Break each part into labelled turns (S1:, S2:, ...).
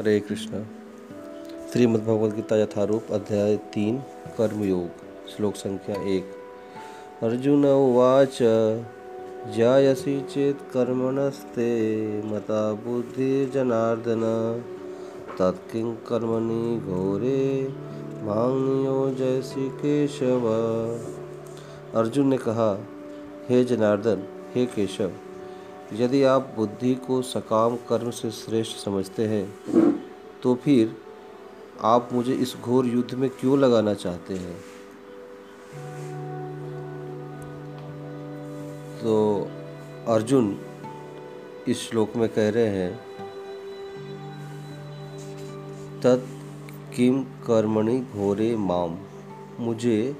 S1: हरे कृष्ण। श्रीमद् भगवद गीता यथारूप अध्याय तीन, कर्मयोग, श्लोक संख्या एक। अर्जुन उवाच, जायसी चेत कर्मणस्ते, मता बुद्धि जनार्दन। तत्किं कर्मणि घोरे मांगनियो जैसी केशव। अर्जुन ने कहा, हे जनार्दन, हे केशव, यदि आप बुद्धि को सकाम कर्म से श्रेष्ठ समझते हैं तो फिर आप मुझे इस घोर युद्ध में क्यों लगाना चाहते हैं? तो अर्जुन इस श्लोक में कह रहे हैं, तत् किम कर्मणि घोरे माम मुझे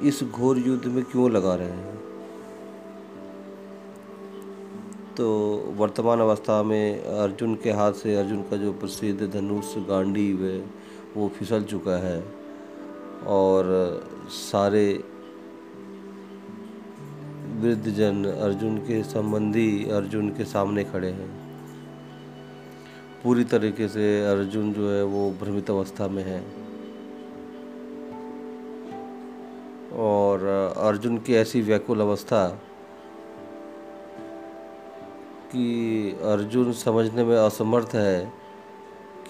S1: इस घोर युद्ध में क्यों लगा रहे हैं? तो वर्तमान अवस्था में अर्जुन के हाथ से अर्जुन का जो प्रसिद्ध धनुष गांडी है वो फिसल चुका है। और सारे वृद्धजन अर्जुन के संबंधी अर्जुन के सामने खड़े हैं। पूरी तरीके से अर्जुन जो है, वो भ्रमित अवस्था में है। और अर्जुन की ऐसी व्याकुल अवस्था कि अर्जुन समझने में असमर्थ है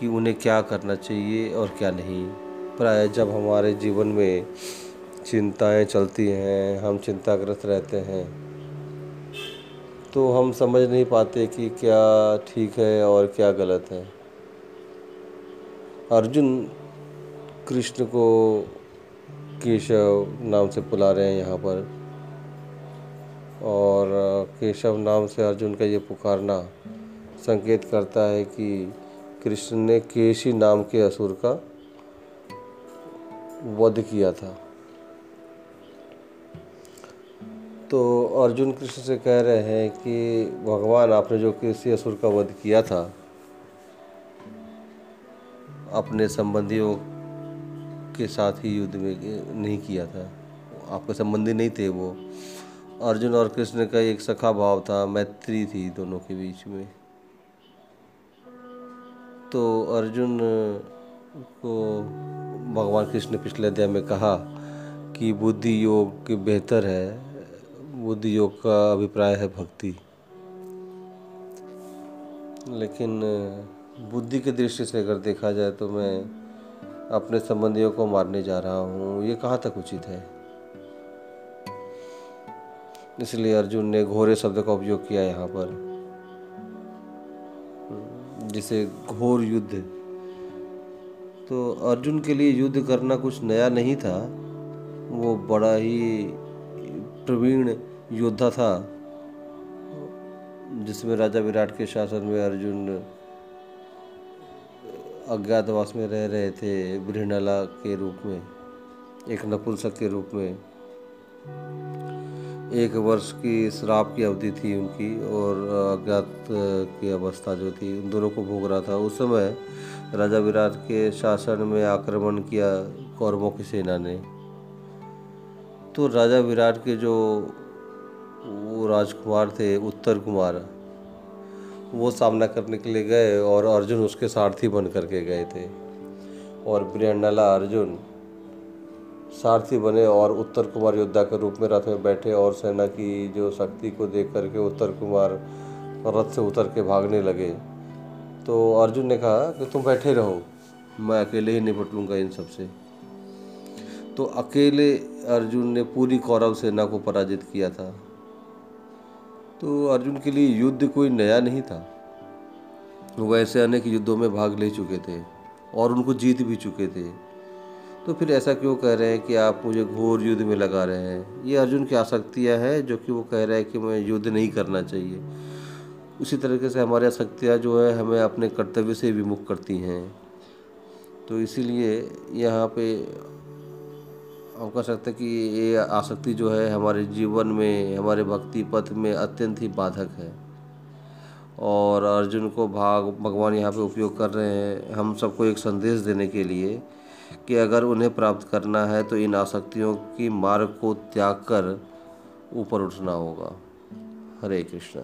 S1: कि उन्हें क्या करना चाहिए और क्या नहीं। प्राय जब हमारे जीवन में चिंताएँ चलती हैं, हम चिंताग्रस्त रहते हैं तो हम समझ नहीं पाते कि क्या ठीक है और क्या गलत है। अर्जुन कृष्ण को केशव नाम से बुला रहे हैं यहाँ पर। और केशव नाम से अर्जुन का ये पुकारना संकेत करता है कि कृष्ण ने केशी नाम के असुर का वध किया था। तो अर्जुन कृष्ण से कह रहे हैं कि, भगवान, आपने जो किसी असुर का वध किया था, अपने संबंधियों के साथ ही युद्ध में नहीं किया था। आपके संबंधी नहीं थे वो। अर्जुन और कृष्ण का एक सखा भाव था, मैत्री थी दोनों के बीच में। तो अर्जुन को भगवान कृष्ण ने पिछले अध्याय में कहा कि बुद्धि योग के बेहतर है, बुद्धि योग का अभिप्राय है भक्ति। लेकिन बुद्धि की दृष्टि से अगर देखा जाए तो मैं अपने संबंधियों को मारने जा रहा हूँ, ये कहाँ तक उचित है? इसलिए अर्जुन ने घोरे शब्द का उपयोग किया यहाँ पर। जिसे घोर युद्ध। तो अर्जुन के लिए युद्ध करना कुछ नया नहीं था। वो बड़ा ही प्रवीण योद्धा था, जिसमें राजा विराट के शासन में अर्जुन अज्ञातवास में रह रहे थे बृहणला के रूप में, एक नपुंसक के रूप में। एक वर्ष की श्राप की अवधि थी उनकी और अज्ञात की अवस्था जो थी, उन दोनों को भोग रहा था। उस समय राजा विराट के शासन में आक्रमण किया कौरवों की सेना ने। तो राजा विराट के जो वो राजकुमार थे, उत्तर कुमार, वो सामना करने के लिए गए और अर्जुन उसके सारथी बन करके गए थे। और ब्रियंडला अर्जुन सारथी बने और उत्तर कुमार योद्धा के रूप में रथ में बैठे और सेना की जो शक्ति को देख करके उत्तर कुमार रथ से उतर के भागने लगे। तो अर्जुन ने कहा कि तुम बैठे रहो, मैं अकेले ही निपट लूँगा इन सबसे तो अकेले अर्जुन ने पूरी कौरव सेना को पराजित किया था। तो अर्जुन के लिए युद्ध कोई नया नहीं था। वो ऐसे अनेक युद्धों में भाग ले चुके थे और उनको जीत भी चुके थे। तो फिर ऐसा क्यों कह रहे हैं कि आप मुझे घोर युद्ध में लगा रहे हैं? ये अर्जुन की आसक्तियाँ हैं जो कि वो कह रहे हैं कि मैं युद्ध नहीं करना चाहिए। उसी तरीके से हमारी आसक्तियाँ जो है, हमें अपने कर्तव्य से विमुख करती हैं। तो इसीलिए यहाँ पे हम कह सकते हैं कि ये आसक्ति जो है, हमारे जीवन में, हमारे भक्ति पथ में अत्यंत ही बाधक है। और अर्जुन को भाग, भगवान यहाँ पे उपयोग कर रहे हैं, हम सबको एक संदेश देने के लिए कि अगर उन्हें प्राप्त करना है तो इन आसक्तियों की मार्ग को त्याग कर ऊपर उठना होगा। हरे कृष्ण।